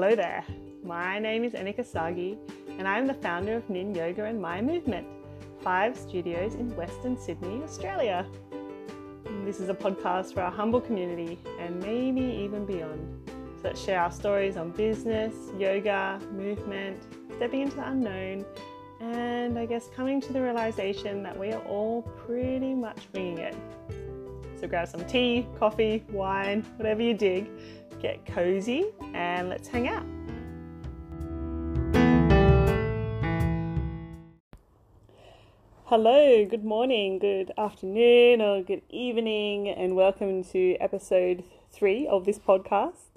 Hello there. My name is Enika Sagi, and I'm the founder of Nin Yoga and My Movement, five studios in Western Sydney, Australia. This is a podcast for our humble community and maybe even beyond. So let's share our stories on business, yoga, movement, stepping into the unknown, and I guess coming to the realization that we are all pretty much winging it. So grab some tea, coffee, wine, whatever you dig, get cozy, and let's hang out. Hello, good morning, good afternoon, or good evening, and welcome to episode three of this podcast.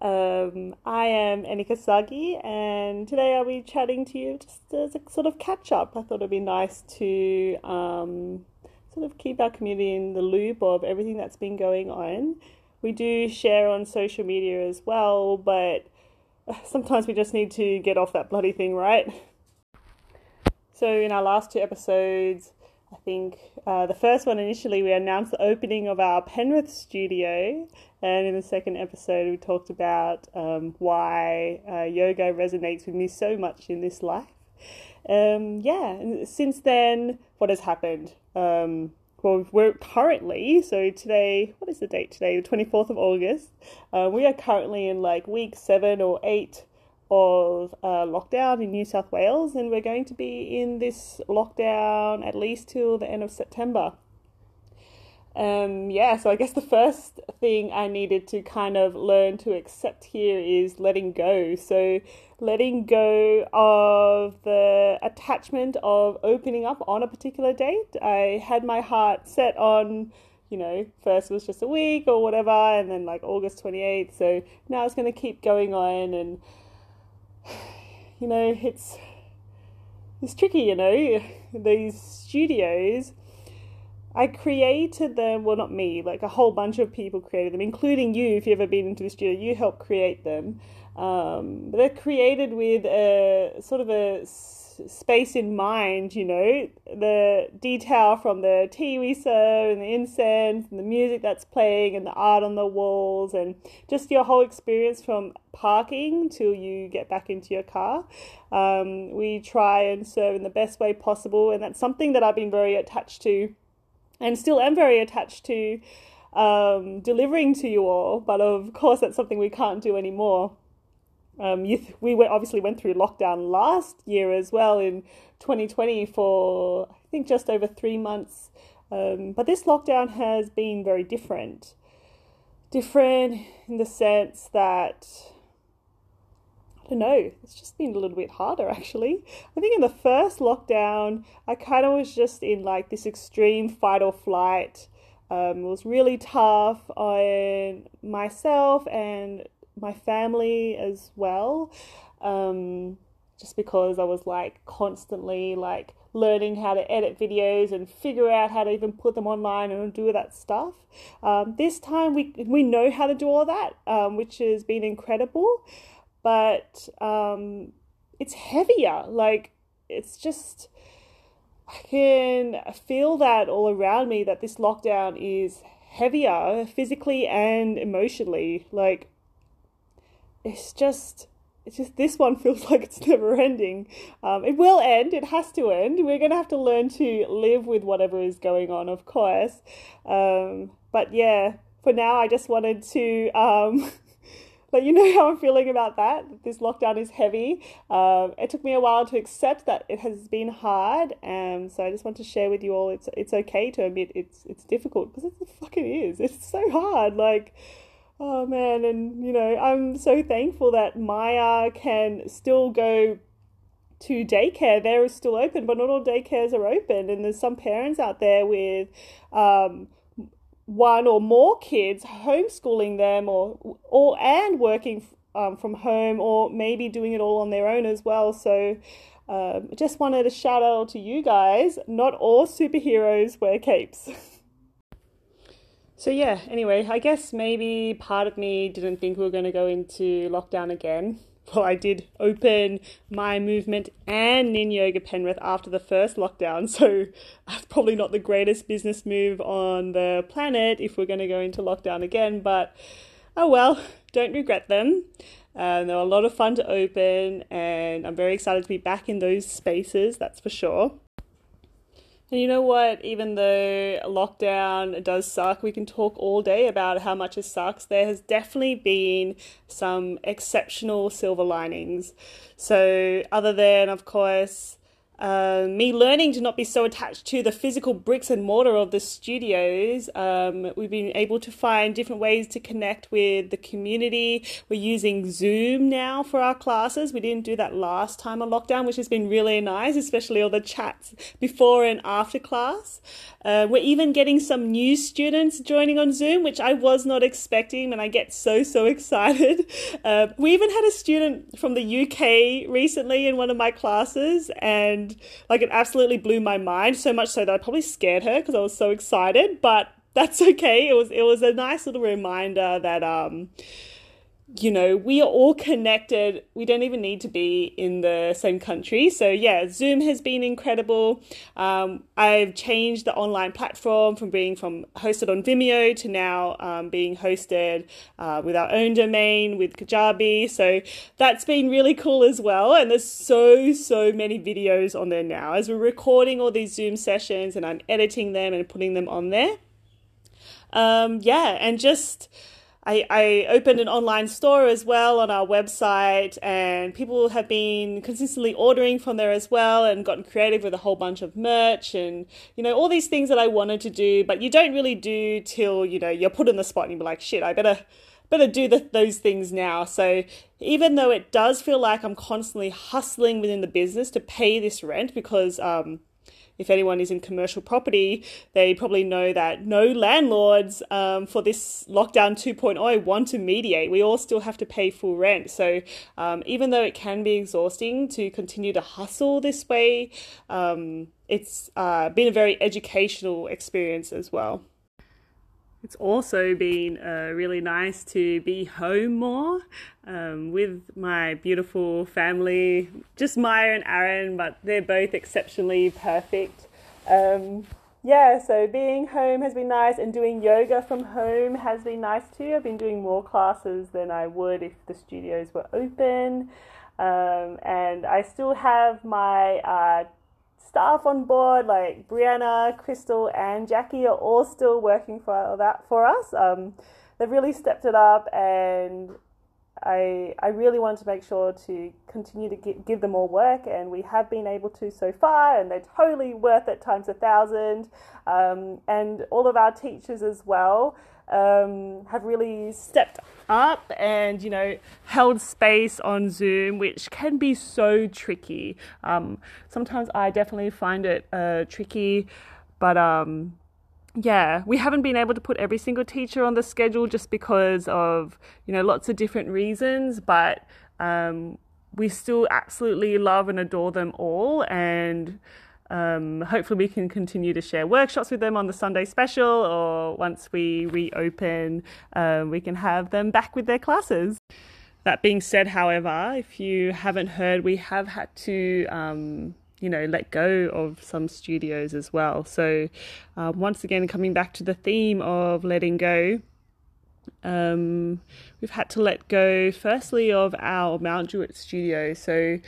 Um, I am Enika Sagi, and today I'll be chatting to you just as a sort of catch up. I thought it'd be nice to um, sort of keep our community in the loop of everything that's been going on. We do share on social media as well, but sometimes we just need to get off that bloody thing, right? So, in our last two episodes, I think uh, the first one initially we announced the opening of our Penrith studio, and in the second episode we talked about um, why uh, yoga resonates with me so much in this life. Um, yeah, and since then, what has happened? Um, well, we're currently, so today, what is the date today? The 24th of August. Uh, we are currently in like week seven or eight of uh, lockdown in New South Wales, and we're going to be in this lockdown at least till the end of September. Um, yeah, so I guess the first thing I needed to kind of learn to accept here is letting go. So, letting go of the attachment of opening up on a particular date. I had my heart set on you know, first was just a week or whatever, and then like August 28th. So now it's going to keep going on, and you know, it's it's tricky, you know, these studios. I created them, well, not me, like a whole bunch of people created them, including you, if you've ever been into the studio, you helped create them. Um, they're created with a sort of a space in mind, you know, the detail from the tea we serve and the incense and the music that's playing and the art on the walls and just your whole experience from parking till you get back into your car. Um, we try and serve in the best way possible, and that's something that I've been very attached to and still am very attached to um, delivering to you all, but of course, that's something we can't do anymore. Um, th- we went, obviously went through lockdown last year as well in 2020 for I think just over three months. Um, but this lockdown has been very different. Different in the sense that I don't know, it's just been a little bit harder actually. I think in the first lockdown, I kind of was just in like this extreme fight or flight. Um, it was really tough on myself and my family as well. Um, just because I was like constantly like learning how to edit videos and figure out how to even put them online and do that stuff. Um, this time we we know how to do all that, um, which has been incredible, but um, it's heavier. Like it's just I can feel that all around me that this lockdown is heavier physically and emotionally. Like it's just it's just this one feels like it's never ending. Um, it will end. It has to end. We're going to have to learn to live with whatever is going on, of course. Um, but yeah, for now, I just wanted to um, let you know how I'm feeling about that. This lockdown is heavy. Um, it took me a while to accept that it has been hard, and so I just want to share with you all. It's it's okay to admit it's it's difficult because it fucking is. It's so hard. Like Oh man, and you know, I'm so thankful that Maya can still go to daycare. They're still open, but not all daycares are open. And there's some parents out there with um, one or more kids homeschooling them or or and working um, from home or maybe doing it all on their own as well. So um, just wanted to shout out to you guys. Not all superheroes wear capes. So yeah, anyway, I guess maybe part of me didn't think we were going to go into lockdown again. Well, I did open my movement and Nin Yoga Penrith after the first lockdown, so that's probably not the greatest business move on the planet if we're going to go into lockdown again. But oh well, don't regret them. Um, they were a lot of fun to open, and I'm very excited to be back in those spaces, that's for sure. And you know what? Even though lockdown does suck, we can talk all day about how much it sucks. There has definitely been some exceptional silver linings. So, other than, of course, uh, me learning to not be so attached to the physical bricks and mortar of the studios. Um, we've been able to find different ways to connect with the community. We're using Zoom now for our classes. We didn't do that last time on lockdown, which has been really nice, especially all the chats before and after class. Uh, we're even getting some new students joining on Zoom, which I was not expecting, and I get so, so excited. Uh, we even had a student from the UK recently in one of my classes, and and like it absolutely blew my mind so much so that I probably scared her because I was so excited. But that's okay. It was it was a nice little reminder that um you know, we are all connected. We don't even need to be in the same country. So, yeah, Zoom has been incredible. Um, I've changed the online platform from being from hosted on Vimeo to now um, being hosted uh, with our own domain with Kajabi. So, that's been really cool as well. And there's so, so many videos on there now. As we're recording all these Zoom sessions and I'm editing them and putting them on there. Um, yeah, and just I, I opened an online store as well on our website, and people have been consistently ordering from there as well and gotten creative with a whole bunch of merch and, you know, all these things that I wanted to do, but you don't really do till, you know, you're put in the spot and you're like, shit, I better better do the, those things now. So even though it does feel like I'm constantly hustling within the business to pay this rent because um, if anyone is in commercial property, they probably know that no landlords um, for this lockdown 2.0 want to mediate. We all still have to pay full rent. So um, even though it can be exhausting to continue to hustle this way, um, it's uh, been a very educational experience as well. It's also been uh, really nice to be home more um, with my beautiful family, just Maya and Aaron, but they're both exceptionally perfect. Um, yeah, so being home has been nice, and doing yoga from home has been nice too. I've been doing more classes than I would if the studios were open. Um, and I still have my uh, staff on board, like Brianna, Crystal, and Jackie, are all still working for that for us. Um, they've really stepped it up, and I I really want to make sure to continue to give, give them more work, and we have been able to so far, and they're totally worth it times a thousand. Um, and all of our teachers as well um, have really stepped up and you know held space on Zoom, which can be so tricky. Um, sometimes I definitely find it uh, tricky, but um, yeah, we haven't been able to put every single teacher on the schedule just because of you know lots of different reasons, but um, we still absolutely love and adore them all and um, hopefully, we can continue to share workshops with them on the Sunday special, or once we reopen, um, we can have them back with their classes. That being said, however, if you haven't heard, we have had to, um, you know, let go of some studios as well. So, uh, once again, coming back to the theme of letting go, um, we've had to let go, firstly, of our Mount Druitt studio. So,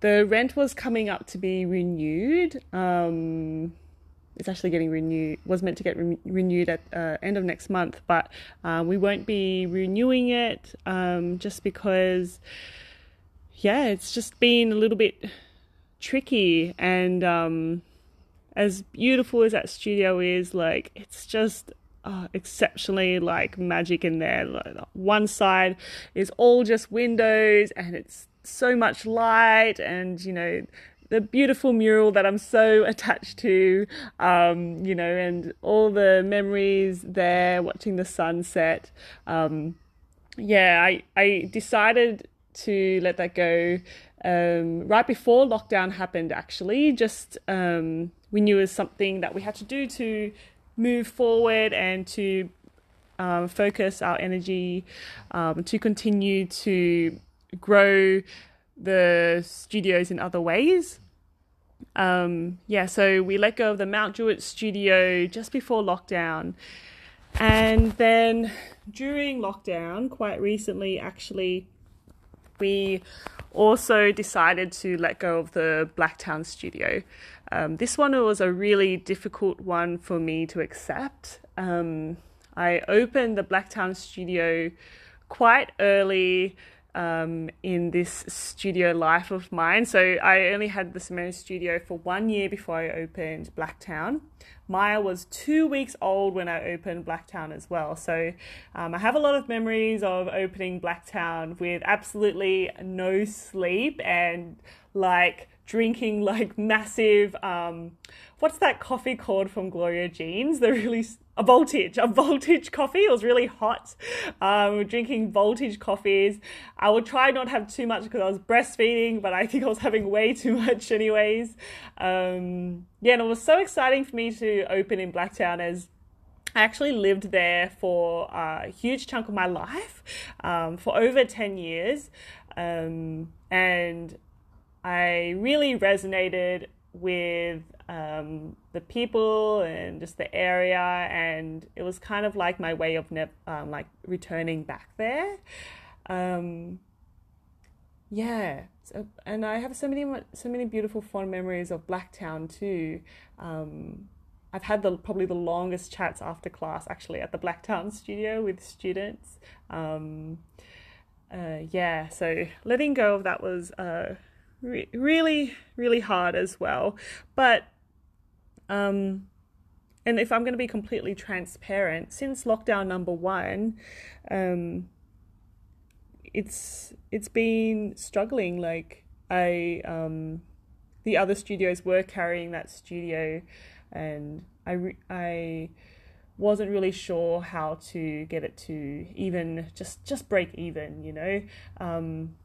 the rent was coming up to be renewed. Um, it's actually getting renewed. Was meant to get re- renewed at uh, end of next month, but um, we won't be renewing it um, just because. Yeah, it's just been a little bit tricky, and um, as beautiful as that studio is, like it's just uh, exceptionally like magic in there. One side is all just windows, and it's so much light and you know the beautiful mural that I'm so attached to, um, you know, and all the memories there watching the sunset. Um, yeah, I, I decided to let that go um, right before lockdown happened, actually. Just um, we knew it was something that we had to do to move forward and to um, focus our energy um, to continue to grow the studios in other ways. Um, yeah, so we let go of the Mount Druitt studio just before lockdown. And then during lockdown, quite recently, actually, we also decided to let go of the Blacktown studio. Um, this one was a really difficult one for me to accept. Um, I opened the Blacktown studio quite early um, in this studio life of mine. So I only had the Samara studio for one year before I opened Blacktown. Maya was two weeks old when I opened Blacktown as well. So um, I have a lot of memories of opening Blacktown with absolutely no sleep and like drinking like massive um what's that coffee called from Gloria Jeans? The really a voltage a voltage coffee. It was really hot. Um drinking voltage coffees. I would try not have too much because I was breastfeeding but I think I was having way too much anyways. Um yeah and it was so exciting for me to open in Blacktown as I actually lived there for a huge chunk of my life um, for over 10 years. Um, and I really resonated with um, the people and just the area, and it was kind of like my way of ne- um, like returning back there. Um, yeah, so, and I have so many so many beautiful fond memories of Blacktown too. Um, I've had the probably the longest chats after class actually at the Blacktown studio with students. Um, uh, yeah, so letting go of that was. Uh, re- really, really hard as well. But, um, and if I'm going to be completely transparent, since lockdown number one, um, it's it's been struggling. Like I, um, the other studios were carrying that studio, and I re- I wasn't really sure how to get it to even just just break even. You know. Um,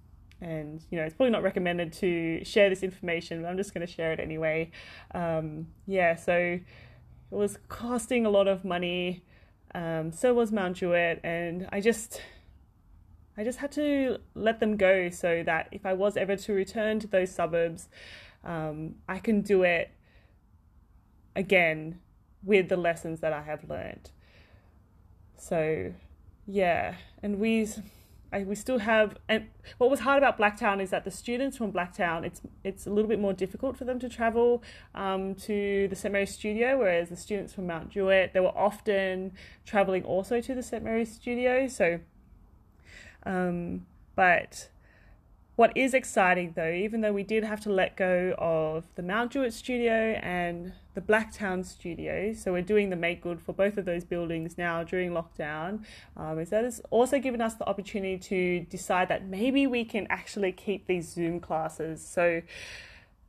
and you know it's probably not recommended to share this information but i'm just going to share it anyway. Um, yeah so it was costing a lot of money. Um, so was mount Druitt and i just i just had to let them go so that if i was ever to return to those suburbs um, i can do it again with the lessons that i have learned. So yeah and we I, we still have and what was hard about Blacktown is that the students from Blacktown it's it's a little bit more difficult for them to travel um, to the St Mary's studio whereas the students from Mount Druitt they were often traveling also to the St Mary's studio so um, but what is exciting though, even though we did have to let go of the Mount Druitt studio and the Blacktown studio, so we're doing the make good for both of those buildings now during lockdown, um, is that it's also given us the opportunity to decide that maybe we can actually keep these Zoom classes. So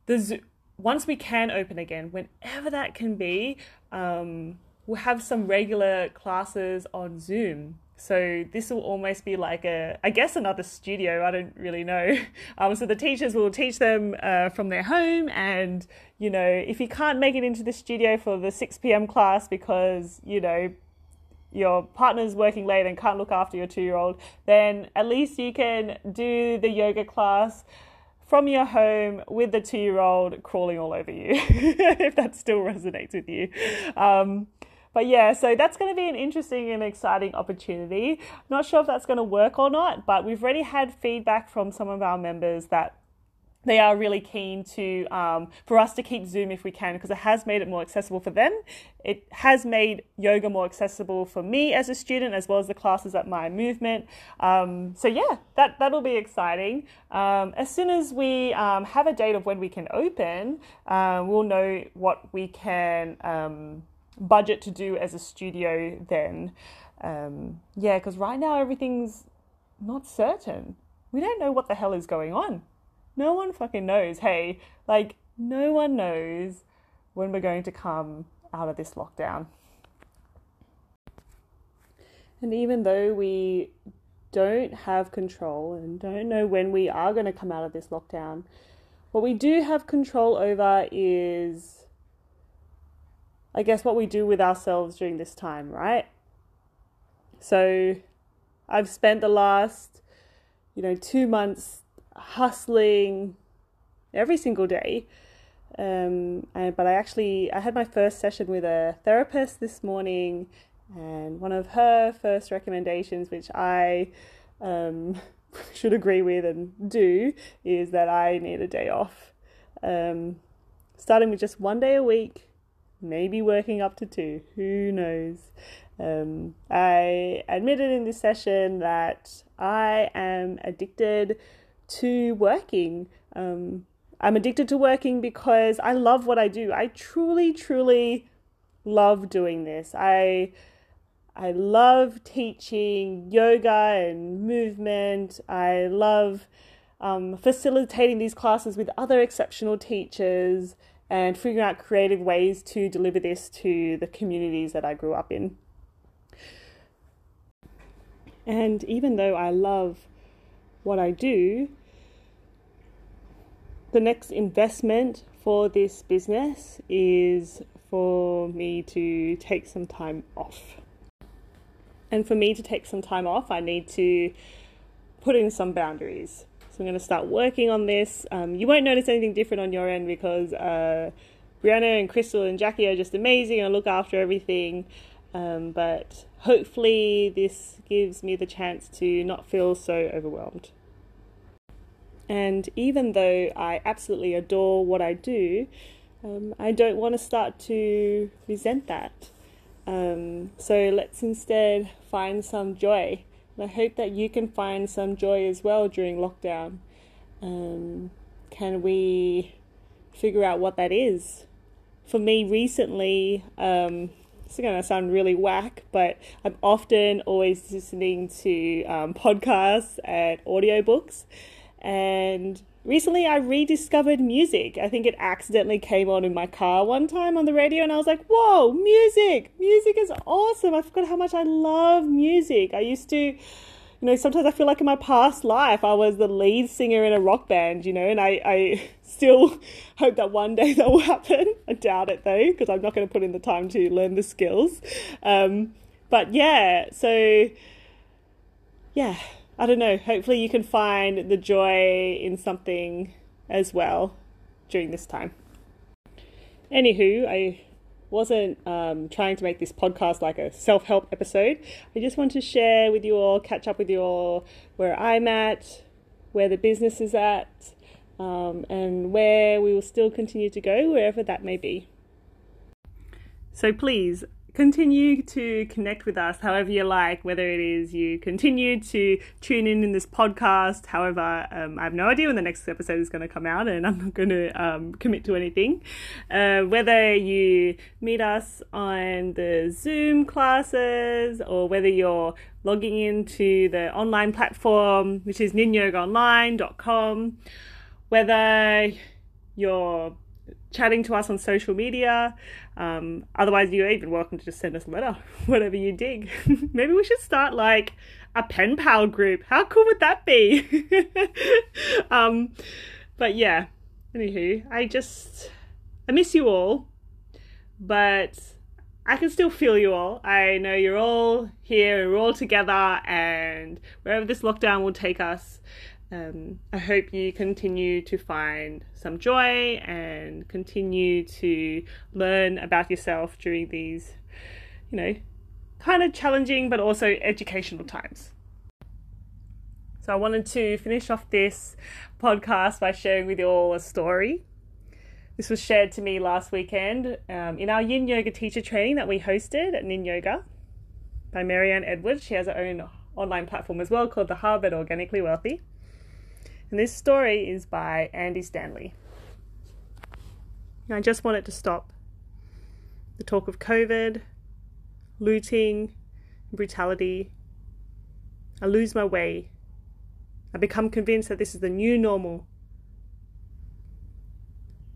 the once we can open again, whenever that can be, um, we'll have some regular classes on Zoom. So this will almost be like a, I guess, another studio. I don't really know. Um, so the teachers will teach them uh, from their home, and you know, if you can't make it into the studio for the six p.m. class because you know your partner's working late and can't look after your two-year-old, then at least you can do the yoga class from your home with the two-year-old crawling all over you, if that still resonates with you. Um, but yeah, so that's going to be an interesting and exciting opportunity. Not sure if that's going to work or not, but we've already had feedback from some of our members that they are really keen to um, for us to keep Zoom if we can because it has made it more accessible for them. It has made yoga more accessible for me as a student as well as the classes at my movement. Um, so yeah, that that'll be exciting. Um, as soon as we um, have a date of when we can open, uh, we'll know what we can um, budget to do as a studio then. Um, yeah, because right now everything's not certain. We don't know what the hell is going on. No one fucking knows. Hey, like, no one knows when we're going to come out of this lockdown. And even though we don't have control and don't know when we are going to come out of this lockdown, what we do have control over is I guess, what we do with ourselves during this time, right? So I've spent the last, you know, two months hustling every single day. Um, and, but I actually I had my first session with a therapist this morning, And one of her first recommendations, which I um, should agree with and do, is that I need a day off. Um, starting with just one day a week, maybe working up to two, who knows. Um, I admitted in this session that I am addicted to working. Um, I'm addicted to working because I love what I do. I truly, truly love doing this. I I love teaching yoga and movement. I love um, facilitating these classes with other exceptional teachers and figuring out creative ways to deliver this to the communities that I grew up in. And even though I love what I do, the next investment for this business is for me to take some time off. And for me to take some time off, I need to put in some boundaries. So I'm going to start working on this. Um, you won't notice anything different on your end because uh, Brianna and Crystal and Jackie are just amazing and look after everything. Um, but hopefully, this gives me the chance to not feel so overwhelmed. And even though I absolutely adore what I do, um, I don't want to start to resent that. Um, so let's instead find some joy. And I hope that you can find some joy as well during lockdown. Um, can we figure out what that is? For me, recently, um, it's going to sound really whack, but I'm often always listening to um, podcasts and audiobooks. And recently I rediscovered music. I think it accidentally came on in my car one time on the radio, and I was like, whoa, music! Music is awesome. I forgot how much I love music. I used to, you know, sometimes I feel like in my past life I was the lead singer in a rock band, you know, and I, I still hope that one day that will happen. I doubt it though, because I'm not going to put in the time to learn the skills. Um, but yeah, so yeah I don't know, hopefully you can find the joy in something as well during this time. Anywho, I wasn't um, trying to make this podcast like a self help episode. I just want to share with you all, catch up with you all where I'm at, where the business is at, um, and where we will still continue to go, wherever that may be. So please continue to connect with us however you like, whether it is you continue to tune in in this podcast. However, um, I have no idea when the next episode is going to come out, and I'm not going to um, commit to anything. Uh, whether you meet us on the Zoom classes or whether you're logging into the online platform, which is ninyogaonline.com, whether you're chatting to us on social media. Um, otherwise, you're even welcome to just send us a letter, whatever you dig. Maybe we should start like a pen pal group. How cool would that be? um, but yeah, anywho, I just I miss you all, but I can still feel you all. I know you're all here, we're all together, and wherever this lockdown will take us, um, I hope you continue to find some joy and continue to learn about yourself during these, you know, kind of challenging but also educational times. So, I wanted to finish off this podcast by sharing with you all a story. This was shared to me last weekend um, in our Yin Yoga teacher training that we hosted at Nin Yoga by Marianne Edwards. She has her own online platform as well called The at Organically Wealthy. And this story is by Andy Stanley. I just want it to stop. The talk of COVID, looting, brutality. I lose my way. I become convinced that this is the new normal.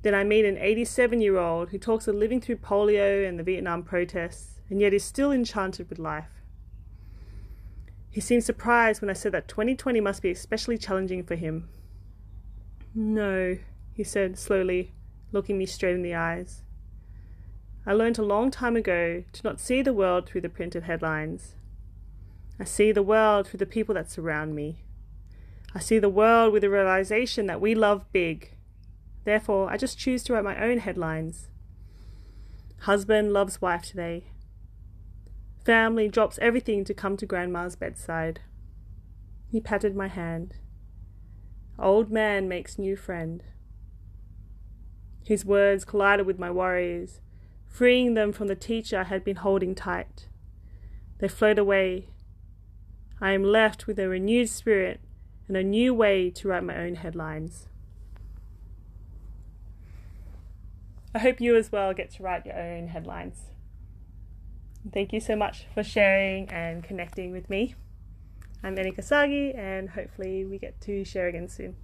Then I meet an 87 year old who talks of living through polio and the Vietnam protests, and yet is still enchanted with life. He seemed surprised when I said that 2020 must be especially challenging for him. No, he said slowly, looking me straight in the eyes. I learned a long time ago to not see the world through the printed headlines. I see the world through the people that surround me. I see the world with the realization that we love big. Therefore, I just choose to write my own headlines. Husband loves wife today. Family drops everything to come to Grandma's bedside. He patted my hand. Old man makes new friend. His words collided with my worries, freeing them from the teacher I had been holding tight. They flowed away. I am left with a renewed spirit and a new way to write my own headlines. I hope you as well get to write your own headlines. Thank you so much for sharing and connecting with me. I'm Enika Sagi, and hopefully, we get to share again soon.